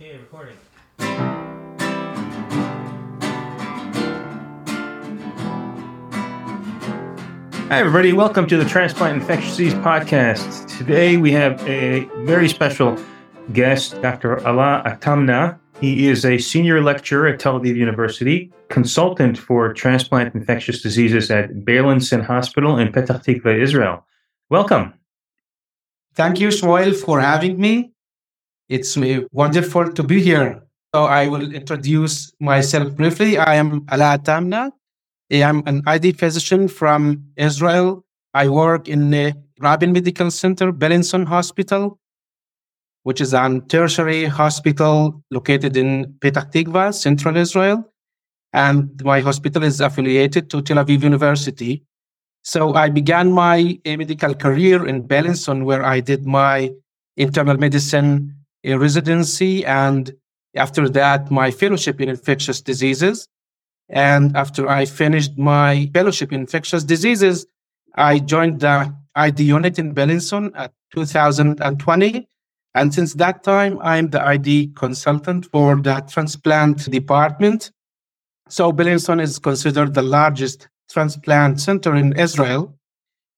Okay, recording. Hi, everybody. Welcome to the Transplant Infectious Disease Podcast. Today we have a very special guest, Dr. Ala Atamna. He is a senior lecturer at Tel Aviv University, consultant for transplant infectious diseases at Beilinson Hospital in Petah Tikva, Israel. Welcome. Thank you, Shmuel, for having me. It's wonderful to be here. So I will introduce myself briefly. I am Ala Atamna. I am an ID physician from Israel. I work in the Rabin Medical Center, Beilinson Hospital, which is a tertiary hospital located in Petah Tikva, central Israel. And my hospital is affiliated to Tel Aviv University. So I began my medical career in Beilinson, where I did my internal medicine a residency and after that my fellowship in infectious diseases. And after i finished my fellowship in infectious diseases i joined the id unit in Beilinson at 2020 and since that time i'm the id consultant for the transplant department. So Beilinson is considered the largest transplant center in israel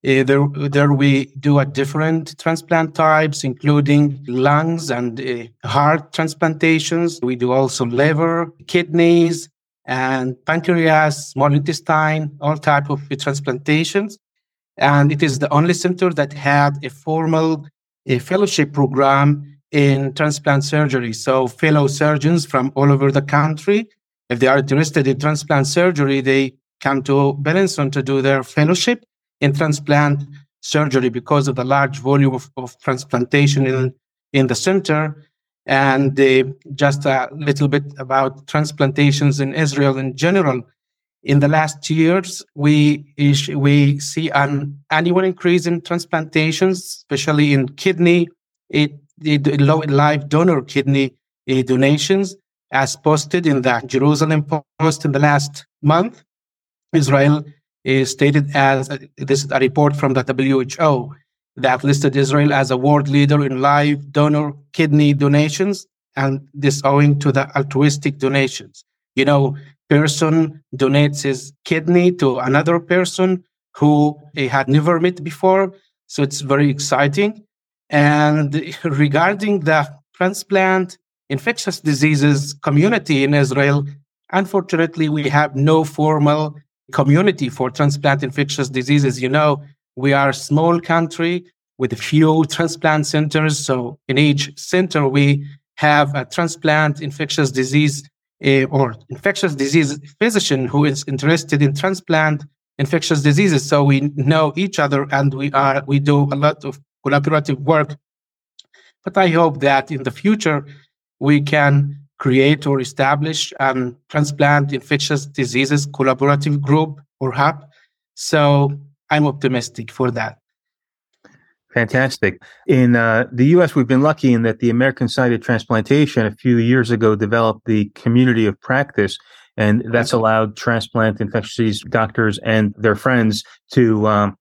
there, there we do a different transplant types, including lungs and uh, heart transplantations. We do also liver, kidneys, and pancreas, small intestine, all type of transplantations. And it is the only center that had a formal a fellowship program in transplant surgery. So fellow surgeons from all over the country, if they are interested in transplant surgery, they come to Beilinson to do their fellowship in transplant surgery because of the large volume of, of transplantation in, in the center. And uh, just a little bit about transplantations in Israel in general. In the last years, we, we see an annual increase in transplantations, especially in kidney, it, it, live donor kidney uh, donations, as posted in the Jerusalem Post in the last month. Israel is stated as this is a report from the WHO that listed Israel as a world leader in live donor kidney donations, and this owing to the altruistic donations. You know, person donates his kidney to another person who he had never met before, so it's very exciting. And regarding the transplant infectious diseases community in Israel, unfortunately, we have no formal community for transplant infectious diseases. You know, we are a small country with a few transplant centers. So in each center, we have a transplant infectious disease uh, or infectious disease physician who is interested in transplant infectious diseases. So we know each other and we are we do a lot of collaborative work. But I hope that in the future we can create or establish um, transplant infectious diseases collaborative group or hub. So I'm optimistic for that. Fantastic. In uh, the U.S., we've been lucky in that the American Society of Transplantation a few years ago developed the community of practice, and that's allowed transplant infectious disease doctors and their friends to um,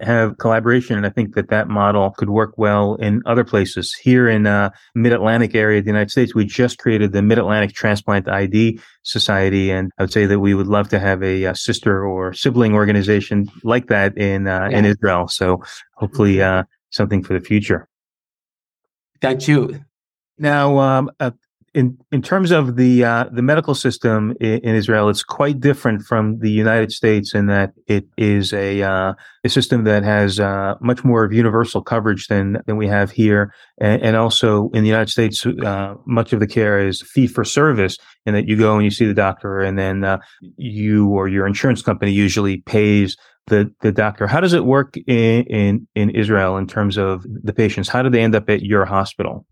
have collaboration. And I think that that model could work well in other places. Here in uh, mid-Atlantic area of the United States, we just created the Mid-Atlantic Transplant ID Society. And I would say that we would love to have a, a sister or sibling organization like that in, uh, yeah. in Israel. So hopefully uh, something for the future. Thank you. Now, um, uh, in in terms of the uh, the medical system in, in, Israel, it's quite different from the United States in that it is a uh, a system that has uh, much more of universal coverage than than we have here, and, and also in the United States, uh, much of the care is fee for service, in that you go and you see the doctor, and then uh, you or your insurance company usually pays the the doctor. How does it work in, in in Israel in terms of the patients? How do they end up at your hospital?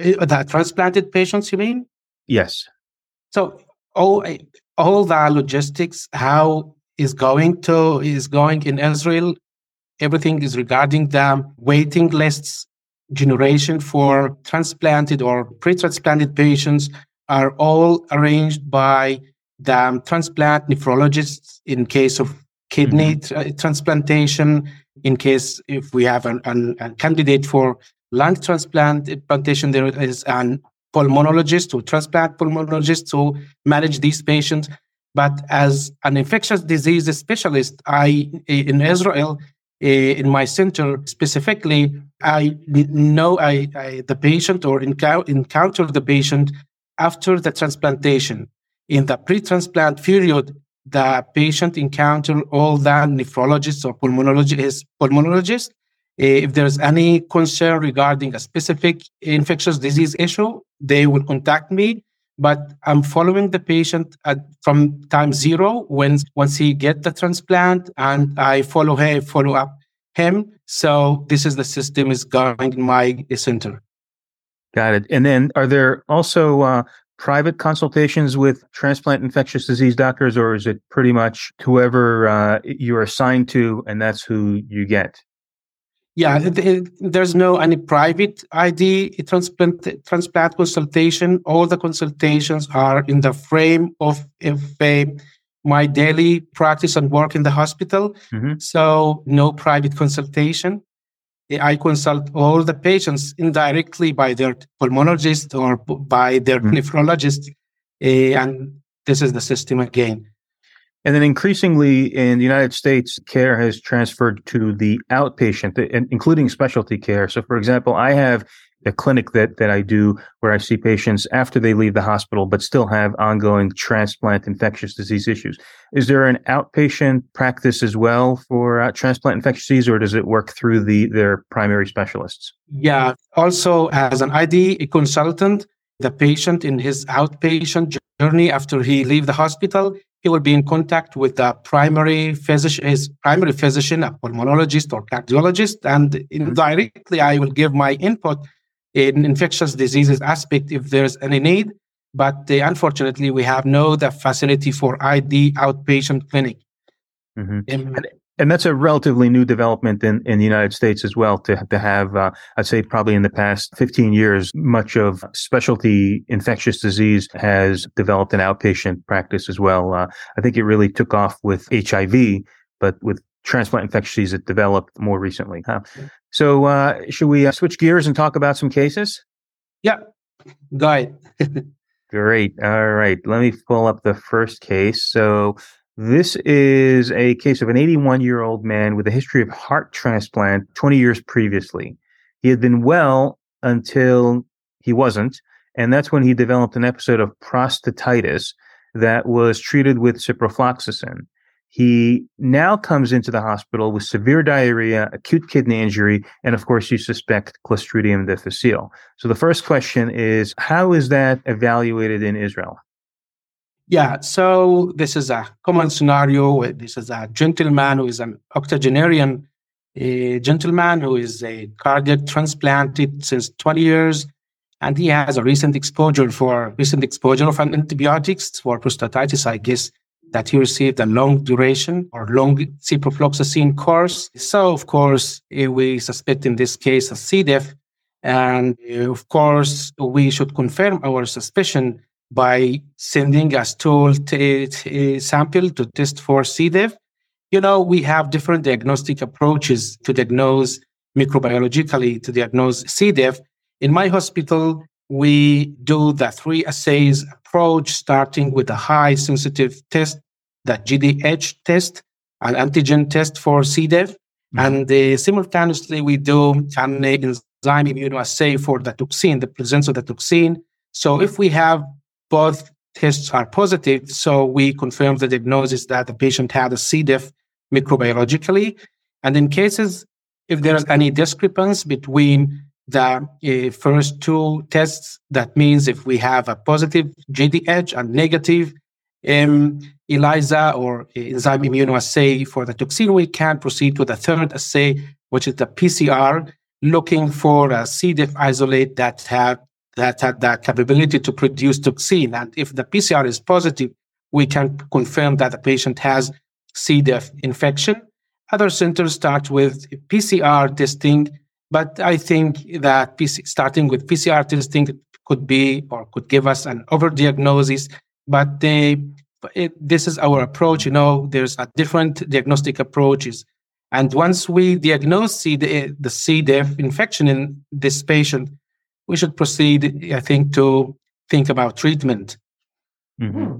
Uh, the transplanted patients, you mean? Yes. So all all the logistics, how is going to is going in Israel. Everything is regarding the waiting lists, generation for transplanted or pre-transplanted patients are all arranged by the transplant nephrologists in case of kidney mm-hmm. tra- transplantation. In case if we have an, an, a candidate for lung transplant eh, implantation, there is an pulmonologist or transplant pulmonologist to manage these patients. But as an infectious disease specialist, I eh, in Israel, eh, in my center specifically, I know I, I the patient or encou- encounter the patient after the transplantation. In the pre-transplant period, the patient encounter all the nephrologists or pulmonologists, pulmonologists if there's any concern regarding a specific infectious disease issue, they will contact me. But I'm following the patient at, from time zero when once he get the transplant, and I follow him, follow up him. So this is the system is going in my center. Got it. And then, are there also uh, private consultations with transplant infectious disease doctors, or is it pretty much whoever uh, you're assigned to, and that's who you get? Yeah, there's no any private ID transplant transplant consultation. All the consultations are in the frame of if a, my daily practice and work in the hospital. Mm-hmm. So no private consultation. I consult all the patients indirectly by their pulmonologist or by their mm-hmm. nephrologist, uh, and this is the system again. And then increasingly in the United States, care has transferred to the outpatient, including specialty care. So, for example, I have a clinic that, that I do where I see patients after they leave the hospital, but still have ongoing transplant infectious disease issues. Is there an outpatient practice as well for uh, transplant infectious disease, or does it work through the their primary specialists? Yeah. Also, as an ID consultant, the patient in his outpatient journey after he leave the hospital, he will be in contact with the primary physician, his primary physician, a pulmonologist or cardiologist, and mm-hmm. indirectly I will give my input in infectious diseases aspect if there's any need. But uh, unfortunately, we have no the facility for ID outpatient clinic. Mm-hmm. And, that's a relatively new development in, in the United States as well. To to have, uh, I'd say, probably in the past 15 years, much of specialty infectious disease has developed an outpatient practice as well. Uh, I think it really took off with HIV, but with transplant infectious disease, it developed more recently. Huh? So, uh, should we uh, switch gears and talk about some cases? Yeah, go ahead. Great. All right. Let me pull up the first case. So, this is a case of an 81 year old man with a history of heart transplant 20 years previously. He had been well until he wasn't. And that's when he developed an episode of prostatitis that was treated with ciprofloxacin. He now comes into the hospital with severe diarrhea, acute kidney injury, and of course, you suspect Clostridium difficile. So the first question is how is that evaluated in Israel? Yeah, so this is a common scenario. This is a gentleman who is an octogenarian a gentleman who is a cardiac transplanted since 20 years, and he has a recent exposure for recent exposure of antibiotics for prostatitis, I guess, that he received a long duration or long ciprofloxacin course. So, of course, eh, we suspect in this case a C. diff. And eh, of course, we should confirm our suspicion by sending a stool t- t- sample to test for C. diff. You know, we have different diagnostic approaches to diagnose microbiologically to diagnose C. diff. In my hospital, we do the three assays approach, starting with a high sensitive test, the GDH test, an antigen test for C. diff. Mm-hmm. And uh, simultaneously, we do an enzyme immunoassay for the toxin, the presence of the toxin. So if we have both tests are positive, so we confirm the diagnosis that the patient had a C. diff microbiologically. And in cases, if there is any discrepancy between the uh, first two tests. That means if we have a positive GDH and negative um, ELISA or enzyme immunoassay for the toxin, we can proceed to the third assay, which is the PCR, looking for a C. diff isolate that have that had the capability to produce toxin. And if the PCR is positive, we can confirm that the patient has C. diff infection. Other centers start with PCR testing but I think that PC, starting with PCR testing could be or could give us an overdiagnosis. But they, it, this is our approach. You know, there's a different diagnostic approaches. And once we diagnose C, the, the C. diff infection in this patient, we should proceed, I think, to think about treatment. Mm-hmm.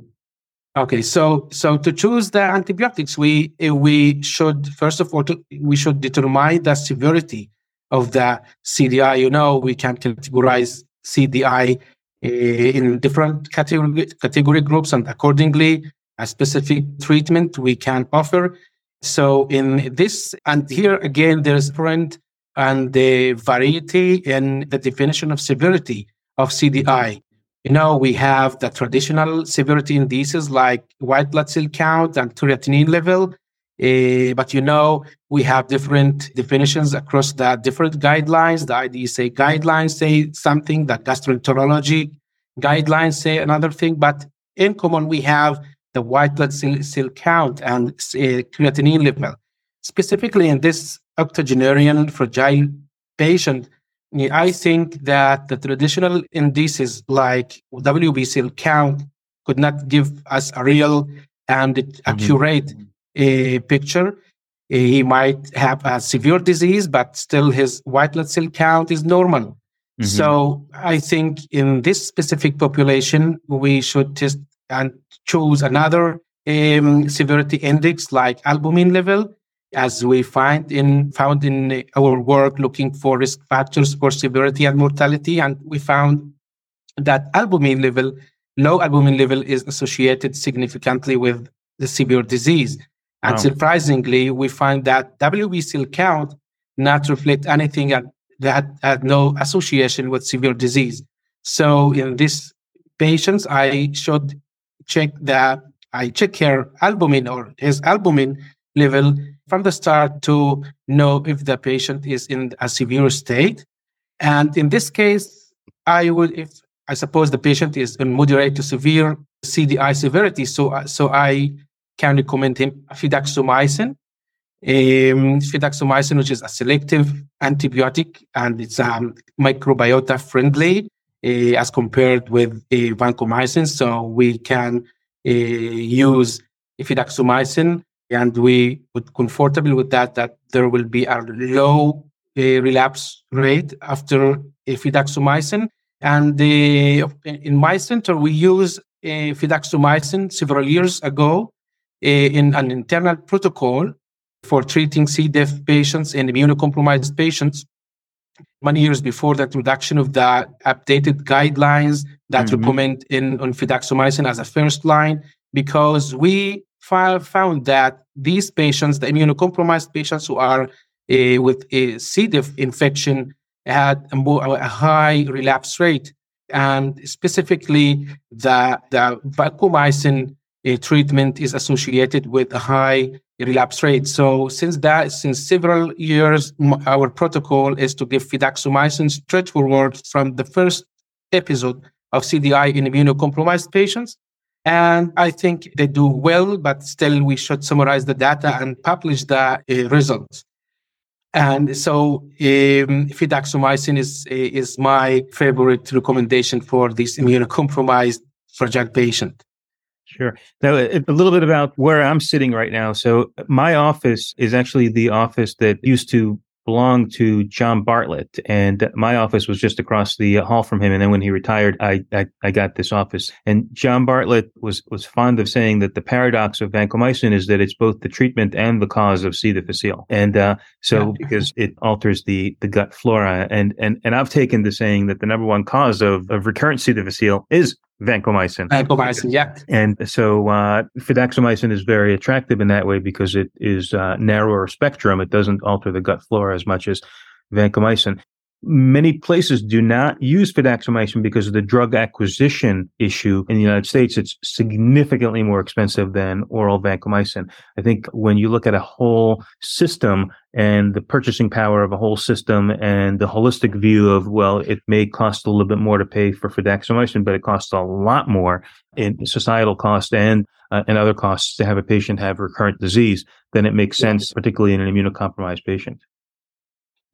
Okay, so so to choose the antibiotics, we we should first of all we should determine the severity of the CDI. You know, we can categorize CDI eh, in different category category groups, and accordingly, a specific treatment we can offer. So in this, and here again, there's different and the variety in the definition of severity of CDI. You know, we have the traditional severity indices like white blood cell count and creatinine level. Uh, but you know, we have different definitions across the different guidelines. The IDSA guidelines say something, the gastroenterology guidelines say another thing. But in common, we have the white blood cell, cell count and uh, creatinine level. Specifically in this octogenarian fragile patient, I think that the traditional indices like WB cell count could not give us a real and mm-hmm. accurate uh, picture. He might have a severe disease, but still his white blood cell count is normal. Mm-hmm. So I think in this specific population, we should test and choose another um, severity index like albumin level as we find in found in our work looking for risk factors for severity and mortality. And we found that albumin level low albumin level is associated significantly with the severe disease. And wow. surprisingly we find that wb cell count not reflect anything that had no association with severe disease. So in these patients i should check that i check her albumin or his albumin level from the start to know if the patient is in a severe state. And in this case, I would, if I suppose the patient is in moderate to severe CDI severity, so so I can recommend him fidaxomicin. Um, fidaxomicin, which is a selective antibiotic and it's um, microbiota friendly uh, as compared with uh, vancomycin. So we can uh, use fidaxomicin and we would comfortable with that that there will be a low uh, relapse rate after fidaxomicin and the, in my center we use uh, fidaxomicin several years ago uh, in an internal protocol for treating C. diff patients and immunocompromised patients many years before the introduction of the updated guidelines that mm-hmm. recommend in on fidaxomicin as a first line because we found that these patients, the immunocompromised patients who are uh, with a C. diff infection, had a, more, a high relapse rate. And specifically, the, the vancomycin uh, treatment is associated with a high relapse rate. So since that, since several years, our protocol is to give fidaxomicin straightforward from the first episode of CDI in immunocompromised patients and I think they do well, but still we should summarize the data and publish the uh, results. And so um, fidaxomicin is, is my favorite recommendation for this immunocompromised fragile patient. Sure. Now, a little bit about where I'm sitting right now. So, my office is actually the office that used to belonged to John Bartlett, and my office was just across the hall from him. And then when he retired, I, I, I got this office. And John Bartlett was was fond of saying that the paradox of vancomycin is that it's both the treatment and the cause of C. difficile. And uh, so yeah. because it alters the the gut flora, and and and I've taken to saying that the number one cause of of recurrent C. difficile is vancomycin. Vancomycin, yeah. And so uh, fidaxomicin is very attractive in that way because it is uh, narrower spectrum. It doesn't alter the gut flora as much as vancomycin. Many places do not use fidaxomicin because of the drug acquisition issue. In the United States, it's significantly more expensive than oral vancomycin. I think when you look at a whole system and the purchasing power of a whole system and the holistic view of, well, it may cost a little bit more to pay for fidaxomicin, but it costs a lot more in societal cost and uh, and other costs to have a patient have recurrent disease, then it makes sense, particularly in an immunocompromised patient.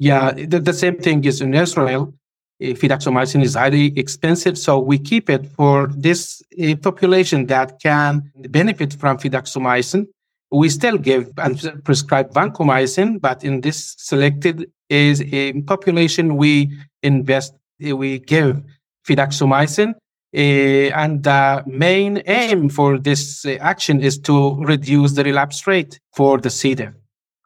Yeah, the, the same thing is in Israel. Eh, fidaxomicin is highly expensive, so we keep it for this uh, population that can benefit from fidaxomicin. we still give and prescribe vancomycin, but in this selected is a population we invest, we give fidaxomicin. Uh, and the main aim for this action is to reduce the relapse rate for the C. diff.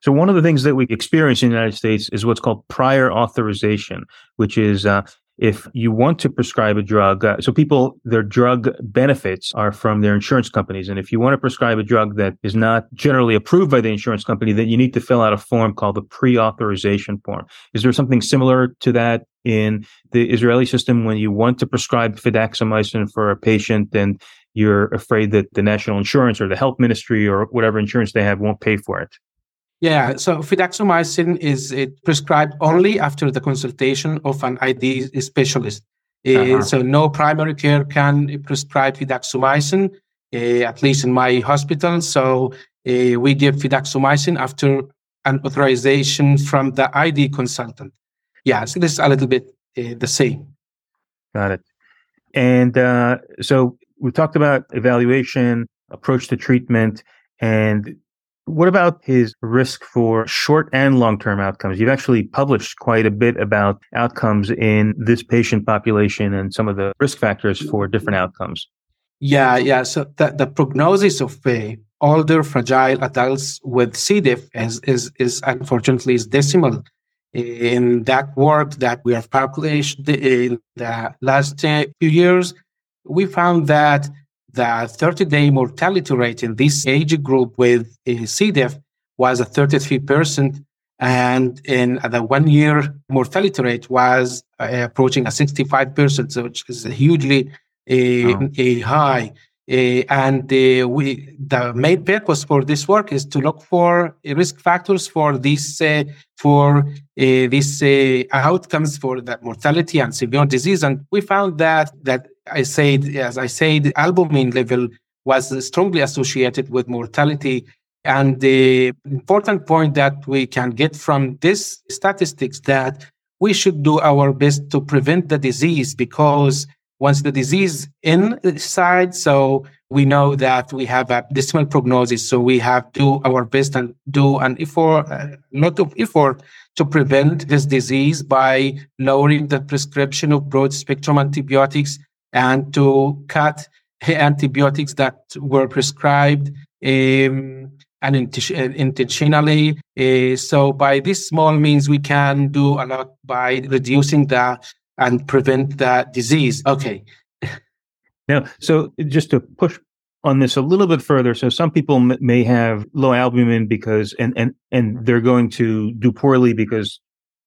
So one of the things that we experience in the United States is what's called prior authorization, which is uh, if you want to prescribe a drug, uh, so people, their drug benefits are from their insurance companies. And if you want to prescribe a drug that is not generally approved by the insurance company, then you need to fill out a form called the pre authorization form. Is there something similar to that in the Israeli system when you want to prescribe fidaxomicin for a patient and you're afraid that the national insurance or the health ministry or whatever insurance they have won't pay for it? Yeah, so fidaxomicin is it prescribed only after the consultation of an ID specialist. Uh, uh-huh. Uh, so no primary care can prescribe fidaxomicin, uh, at least in my hospital. So uh, we give fidaxomicin after an authorization from the ID consultant. Yeah, so this is a little bit uh, the same. Got it. And uh, so we talked about evaluation, approach to treatment, and what about his risk for short and long term outcomes? You've actually published quite a bit about outcomes in this patient population and some of the risk factors for different outcomes. Yeah, yeah. So the, the prognosis of uh, older fragile adults with C. diff is, is, is unfortunately is decimal. In that work that we have published in the last uh, few years, we found that the 30 day mortality rate in this age group with C. diff was a 33%. And in the one year mortality rate was uh, approaching a 65%, which is hugely oh. a high. Uh, and uh, we, the main purpose for this work is to look for risk factors for this uh, for these outcomes for that mortality and severe disease. And we found that that I said, as I said, albumin level was strongly associated with mortality. And the important point that we can get from this statistics that we should do our best to prevent the disease because once the disease inside, so we know that we have a dismal prognosis. So we have to do our best and do an effort, a lot of effort to prevent this disease by lowering the prescription of broad spectrum antibiotics and to cut antibiotics that were prescribed um, and intentionally. Uh, so by this small means, we can do a lot by reducing the and prevent the disease. Okay. now, so just to push on this a little bit further, so some people m- may have low albumin because, and and and they're going to do poorly because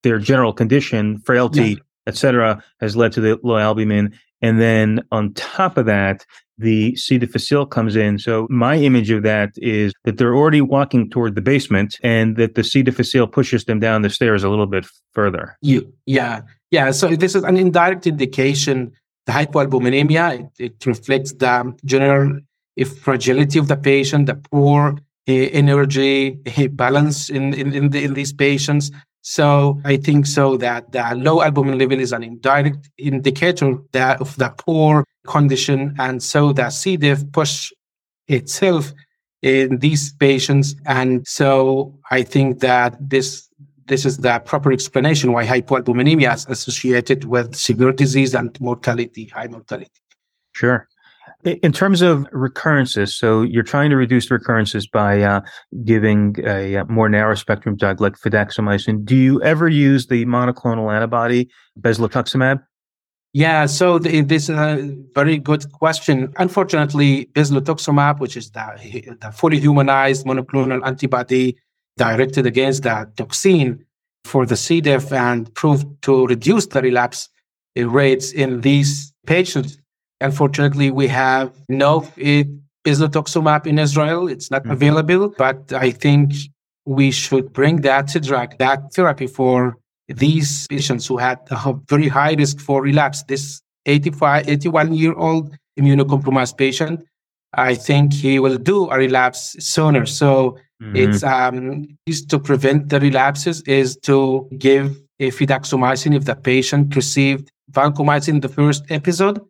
their general condition, frailty, yeah. etc., has led to the low albumin. And then on top of that, the C. difficile comes in. So my image of that is that they're already walking toward the basement and that the C. difficile pushes them down the stairs a little bit further. You, yeah. Yeah, so this is an indirect indication. The hypoalbuminemia, it, it reflects the general fragility of the patient, the poor uh, energy uh, balance in, in, in, the, in, these patients. So I think so that the low albumin level is an indirect indicator that of the poor condition. And so the C. diff push itself in these patients. And so I think that this this is the proper explanation why hypoalbuminemia is associated with severe disease and mortality, high mortality. Sure. In terms of recurrences, so you're trying to reduce recurrences by uh, giving a uh, more narrow spectrum drug like fidaxomicin. Do you ever use the monoclonal antibody bezlotuximab? Yeah, so the, this is a very good question. Unfortunately, bezlotuximab, which is the, the fully humanized monoclonal antibody, directed against that toxin for the C. diff and proved to reduce the relapse uh, rates in these patients. Unfortunately, we have no bezlotuximab in Israel. It's not mm-hmm. available, but I think we should bring that drug, that therapy for these patients who had a very high risk for relapse. This 85, 81 year old immunocompromised patient, I think he will do a relapse sooner. So Mm-hmm. It's um, is to prevent the relapses is to give a fidaxomicin if the patient received vancomycin in the first episode.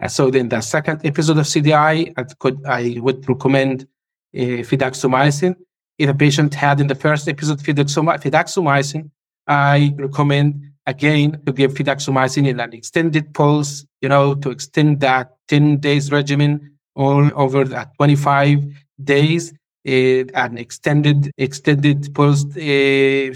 And so then the second episode of CDI, I could I would recommend uh. If a patient had in the first episode fidaxomicin, I recommend again to give fidaxomicin in an extended pulse, you know, to extend that 10 days regimen all over that 25 days. Uh, an extended extended pulse uh,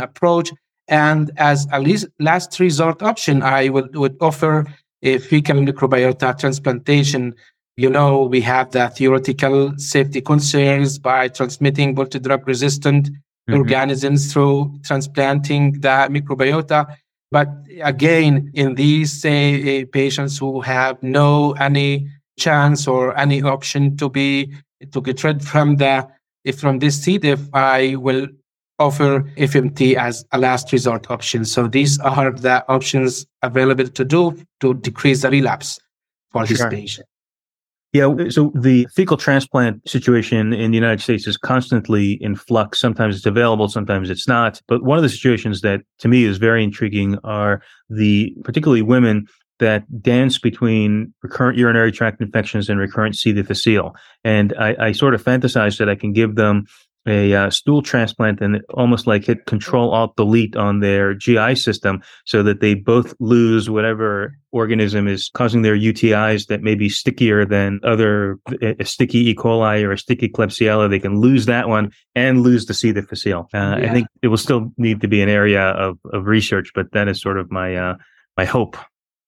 approach and as a least, last resort option, I would, would offer fecal microbiota transplantation. You know, we have the theoretical safety concerns by transmitting multi-drug resistant mm-hmm. organisms through transplanting the microbiota. But again, in these uh, patients who have no any chance or any option to be to get rid from the from this C. diff, I will offer FMT as a last resort option. So these are the options available to do to decrease the relapse for this patient. Yeah, so the fecal transplant situation in the United States is constantly in flux. Sometimes it's available, sometimes it's not. But one of the situations that to me is very intriguing are the particularly women that dance between recurrent urinary tract infections and recurrent C. difficile. And I, I sort of fantasize that I can give them a uh, stool transplant and almost like hit control alt delete on their GI system so that they both lose whatever organism is causing their UTIs that may be stickier than other a sticky E. coli or a sticky Klebsiella. They can lose that one and lose the C. difficile. Uh, yeah. I think it will still need to be an area of, of research, but that is sort of my uh, my hope.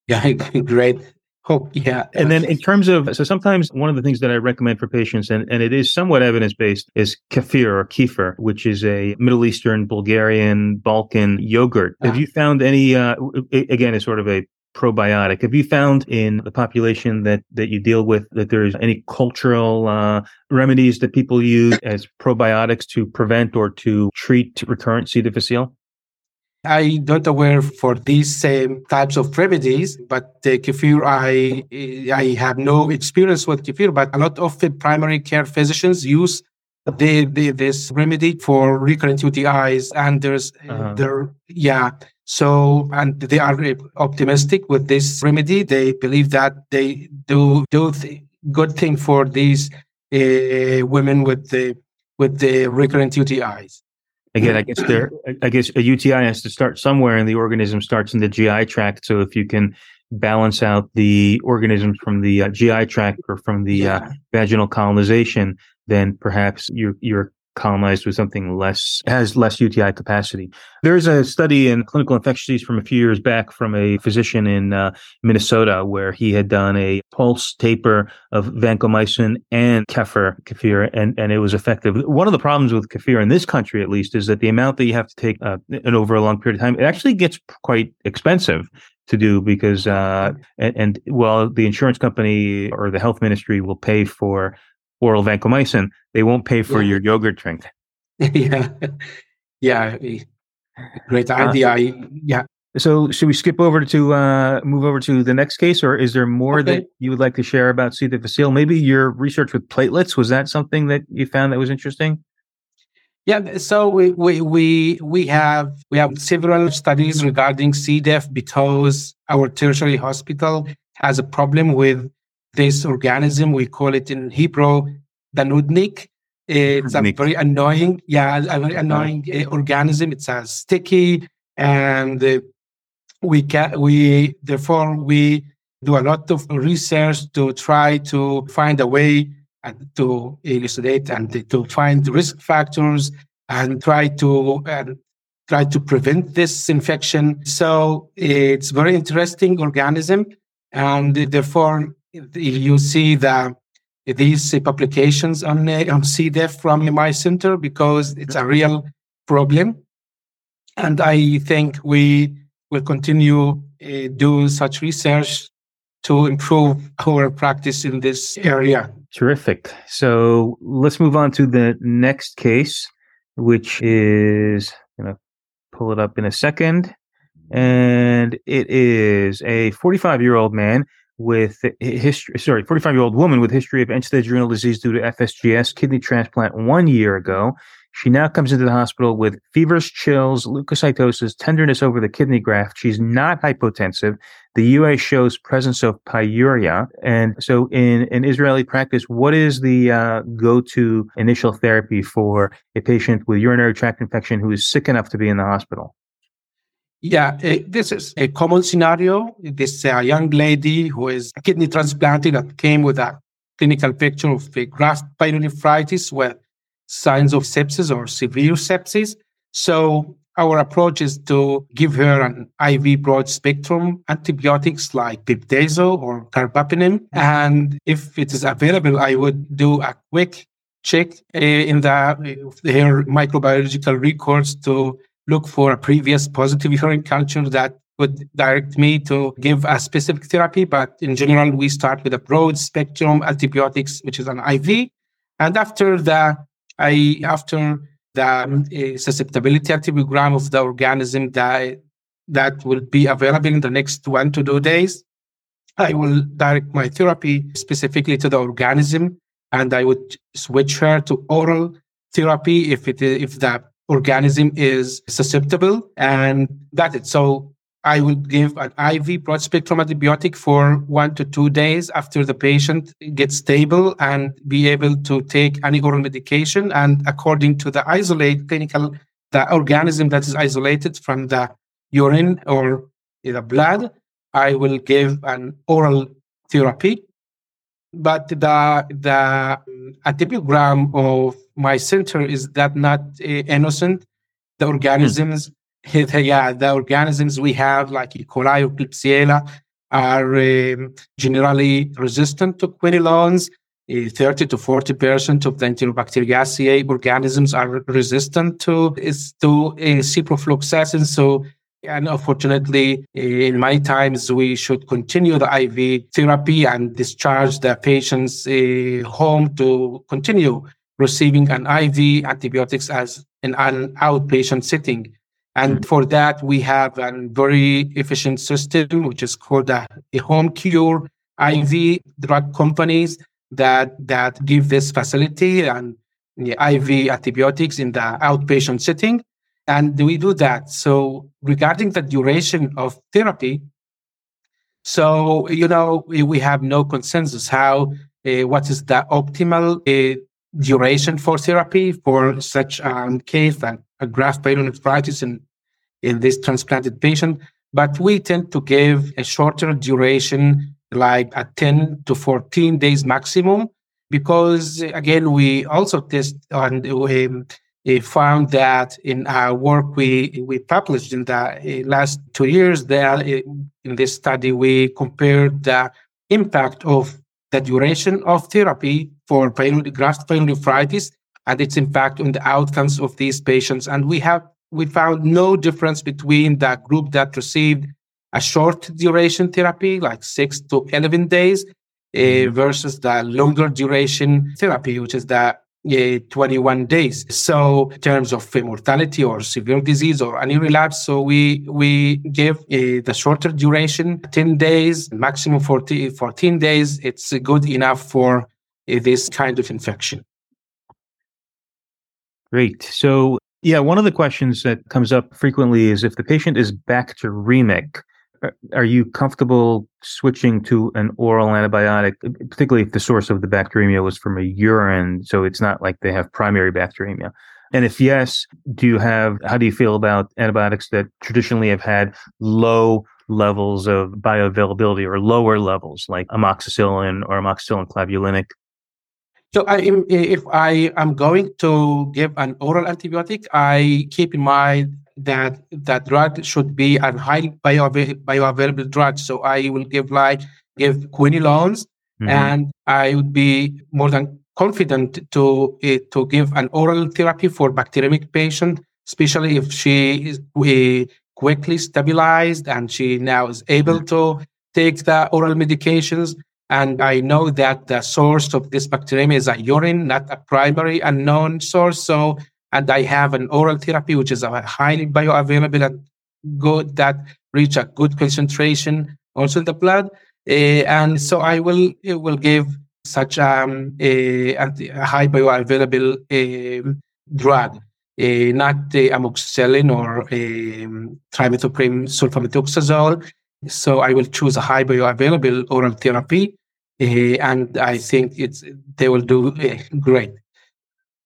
Yeah, great. Oh, yeah. And then in terms of, so sometimes one of the things that I recommend for patients, and, and it is somewhat evidence based, is kefir or kefir, which is a Middle Eastern, Bulgarian, Balkan yogurt. Have ah. you found any, uh, again, it's sort of a probiotic. Have you found in the population that, that you deal with that there's any cultural uh, remedies that people use as probiotics to prevent or to treat recurrent C. difficile? I don't aware for these same types of remedies, but the kefir, I I have no experience with kefir, but a lot of primary care physicians use the, the this remedy for recurrent UTIs, and there's uh-huh. there yeah. So and they are optimistic with this remedy. They believe that they do do th- good thing for these uh, women with the with the recurrent UTIs. Again, I guess there. I guess a UTI has to start somewhere, and the organism starts in the GI tract. So if you can balance out the organisms from the uh, GI tract or from the uh, yeah. uh, vaginal colonization, then perhaps you're you're colonized with something less has less UTI capacity. There's a study in clinical infectious disease from a few years back from a physician in uh, Minnesota where he had done a pulse taper of vancomycin and kefir, kefir, and, and it was effective. One of the problems with kefir in this country, at least, is that the amount that you have to take uh, and over a long period of time, it actually gets quite expensive to do because uh, and, and well the insurance company or the health ministry will pay for oral vancomycin, they won't pay for yeah. your yogurt drink. yeah, yeah, great idea. Uh, yeah. So, should we skip over to uh, move over to the next case, or is there more okay. that you would like to share about C. difficile? Maybe your research with platelets was that something that you found that was interesting? Yeah, so we we we we have we have several studies regarding C. diff because our tertiary hospital has a problem with this organism. We call it in Hebrew the nudnik. It's a very annoying, yeah, a very annoying uh, organism. It's a sticky, and uh, we can we therefore we do a lot of research to try to find a way to elucidate and to find risk factors and try to and try to prevent this infection. So it's very interesting organism, and therefore you see the these publications on uh, on C. from my center because it's a real problem, and I think we will continue uh, do such research to improve our practice in this area. Terrific. So let's move on to the next case, which is going to pull it up in a second. And it is a 45 year old man with history, sorry, 45 year old woman with history of end stage renal disease due to FSGS kidney transplant one year ago. She now comes into the hospital with fevers, chills, leukocytosis, tenderness over the kidney graft. She's not hypotensive. The UA shows presence of pyuria. And so in, in Israeli practice, what is the uh, go-to initial therapy for a patient with urinary tract infection who is sick enough to be in the hospital? Yeah, uh, this is a common scenario. This uh, young lady who is a kidney transplanted that came with a clinical picture of the graft pyelonephritis with signs of sepsis or severe sepsis. So our approach is to give her an IV broad spectrum antibiotics like piptazo or carbapenem. And if it is available, I would do a quick check uh, in the her microbiological records to look for a previous positive urine culture that would direct me to give a specific therapy. But in general, we start with a broad spectrum antibiotics, which is an IV. And after the, I, after the um, susceptibility antibiogram of the organism that, that will be available in the next one to two days, I will direct my therapy specifically to the organism and I would switch her to oral therapy if it if the organism is susceptible and that's it. So I will give an IV broad spectrum antibiotic for one to two days after the patient gets stable and be able to take any oral medication. And according to the isolate clinical, the organism that is isolated from the urine or the blood, I will give an oral therapy. But the the um, antibiogram of my center is that not uh, innocent. The organisms yeah, the organisms we have, like E. coli or Klebsiella, are um, generally resistant to quinolones. Uh, 30 to 40 percent of the Enterobacteriaceae organisms are resistant to is to uh, ciprofloxacin. So, and unfortunately, in many times we should continue the IV therapy and discharge the patients uh, home to continue receiving an IV antibiotics as in an outpatient setting. And mm. for that, we have a very efficient system, which is called a, a home cure IV drug companies that, that give this facility and the IV antibiotics in the outpatient setting. And we do that. So regarding the duration of therapy, so, you know, we have no consensus how, uh, what is the optimal uh, duration for therapy for such a um, case that a graft pyelonephritis in, in this transplanted patient. But we tend to give a shorter duration, like a 10 to 14 days maximum, because again, we also test and we, we found that in our work we, we published in the eh, last two years there eh, in this study, we compared the impact of the duration of therapy for graft pyelonephritis and its impact on the outcomes of these patients. And we have we found no difference between that group that received a short duration therapy, like six to 11 days, uh, versus the longer duration therapy, which is the uh, 21 days. So in terms of mortality or severe disease or any relapse, so we we give uh, the shorter duration, 10 days, maximum 40, 14 days. It's good enough for uh, this kind of infection. Great. So yeah, one of the questions that comes up frequently is if the patient is bacteremic, Uh, are you comfortable switching to an oral antibiotic, uh, particularly if the source of the bacteremia was from a urine, so it's not like they have primary bacteremia? And if yes, do you have, how do you feel about antibiotics that traditionally have had low levels of bioavailability or lower levels like amoxicillin or amoxicillin clavulanic? So I, if I am going to give an oral antibiotic, I keep in mind that that drug should be a highly bioavailable drug. So I will give like give quinolones, mm-hmm. and I would be more than confident to uh, to give an oral therapy for bacteremic patient, especially if she is uh, quickly stabilized and she now is able mm-hmm. to take the oral medications. And I know that the source of this bacteremia is a urine, not a primary unknown source. So and I have an oral therapy, which is a highly bioavailable and good that reach a good concentration also in the blood. Uh, and so I will will give such um, a, a high bioavailable uh, drug. uh, not the amoxicillin or um, trimethoprim sulfamethoxazole. So I will choose a high bioavailable oral therapy, uh, and I think it's they will do uh, great.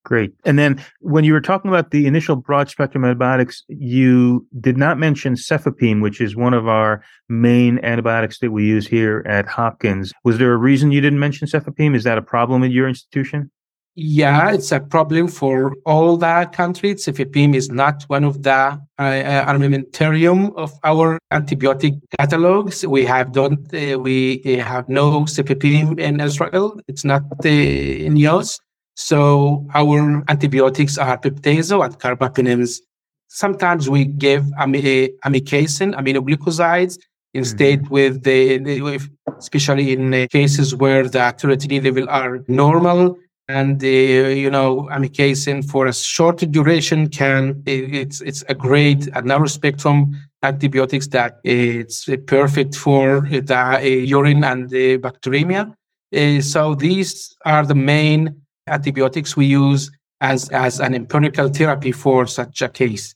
Great. And then when you were talking about the initial broad spectrum antibiotics, you did not mention cefepime, which is one of our main antibiotics that we use here at Hopkins. Was there a reason you didn't mention cefepime? Is that a problem at your institution? Yeah, it's a problem for all the countries. Cefepime is not one of the uh, uh, armamentarium of our antibiotic catalogs. We have don't uh, we uh, have no cefepime in Israel. It's not uh, in use. So our antibiotics are piptazo and carbapenems. Sometimes we give ami- amikacin, aminoglycosides, instead mm-hmm. with the, with, especially in cases where the creatinine level are normal and uh, you know amikacin for a short duration can it's it's a great a narrow spectrum antibiotics that it's perfect for the urine and the bacteremia uh, so these are the main antibiotics we use as, as an empirical therapy for such a case.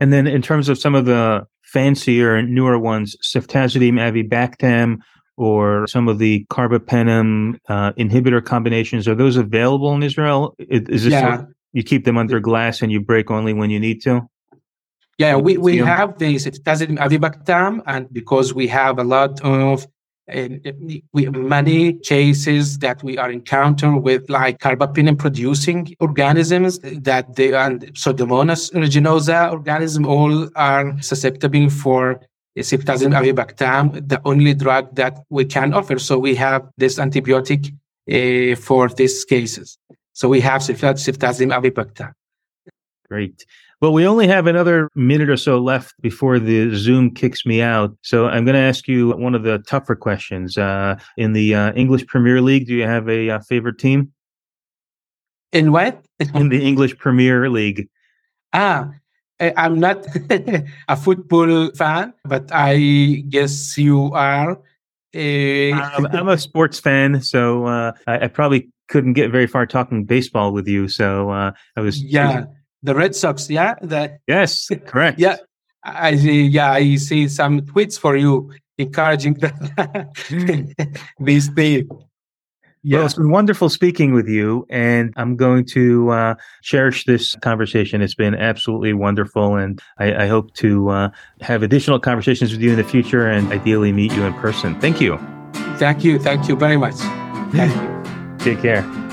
And then in terms of some of the fancier newer ones, ceftazidime avibactam or some of the carbapenem uh, inhibitor combinations, are those available in Israel? Is this yeah. you keep them under glass and you break only when you need to? Yeah, we, we have the ceftazidime avibactam, and because we have a lot of we many cases that we are encounter with like carbapenem producing organisms that they and pseudomonas aeruginosa organism all are susceptible for ceftazidime avibactam, the only drug that we can offer. So we have this antibiotic uh, for these cases. So we have ceftazidime avibactam. Great. Well, we only have another minute or so left before the Zoom kicks me out. So I'm going to ask you one of the tougher questions. Uh, in the uh, English Premier League, do you have a, a uh, favorite team? In what? in the English Premier League. Ah, I'm not a football fan, but I guess you are. um, I'm a sports fan, so uh, I, I, probably couldn't get very far talking baseball with you. So uh, I was yeah the Red Sox, yeah? That yes, correct. yeah, I see. Yeah, I see some tweets for you encouraging this thing. Yeah. Well, it's been wonderful speaking with you, and I'm going to uh, cherish this conversation. It's been absolutely wonderful, and I, I hope to uh, have additional conversations with you in the future and ideally meet you in person. Thank you. Thank you. Thank you very much. Thank you. Take care.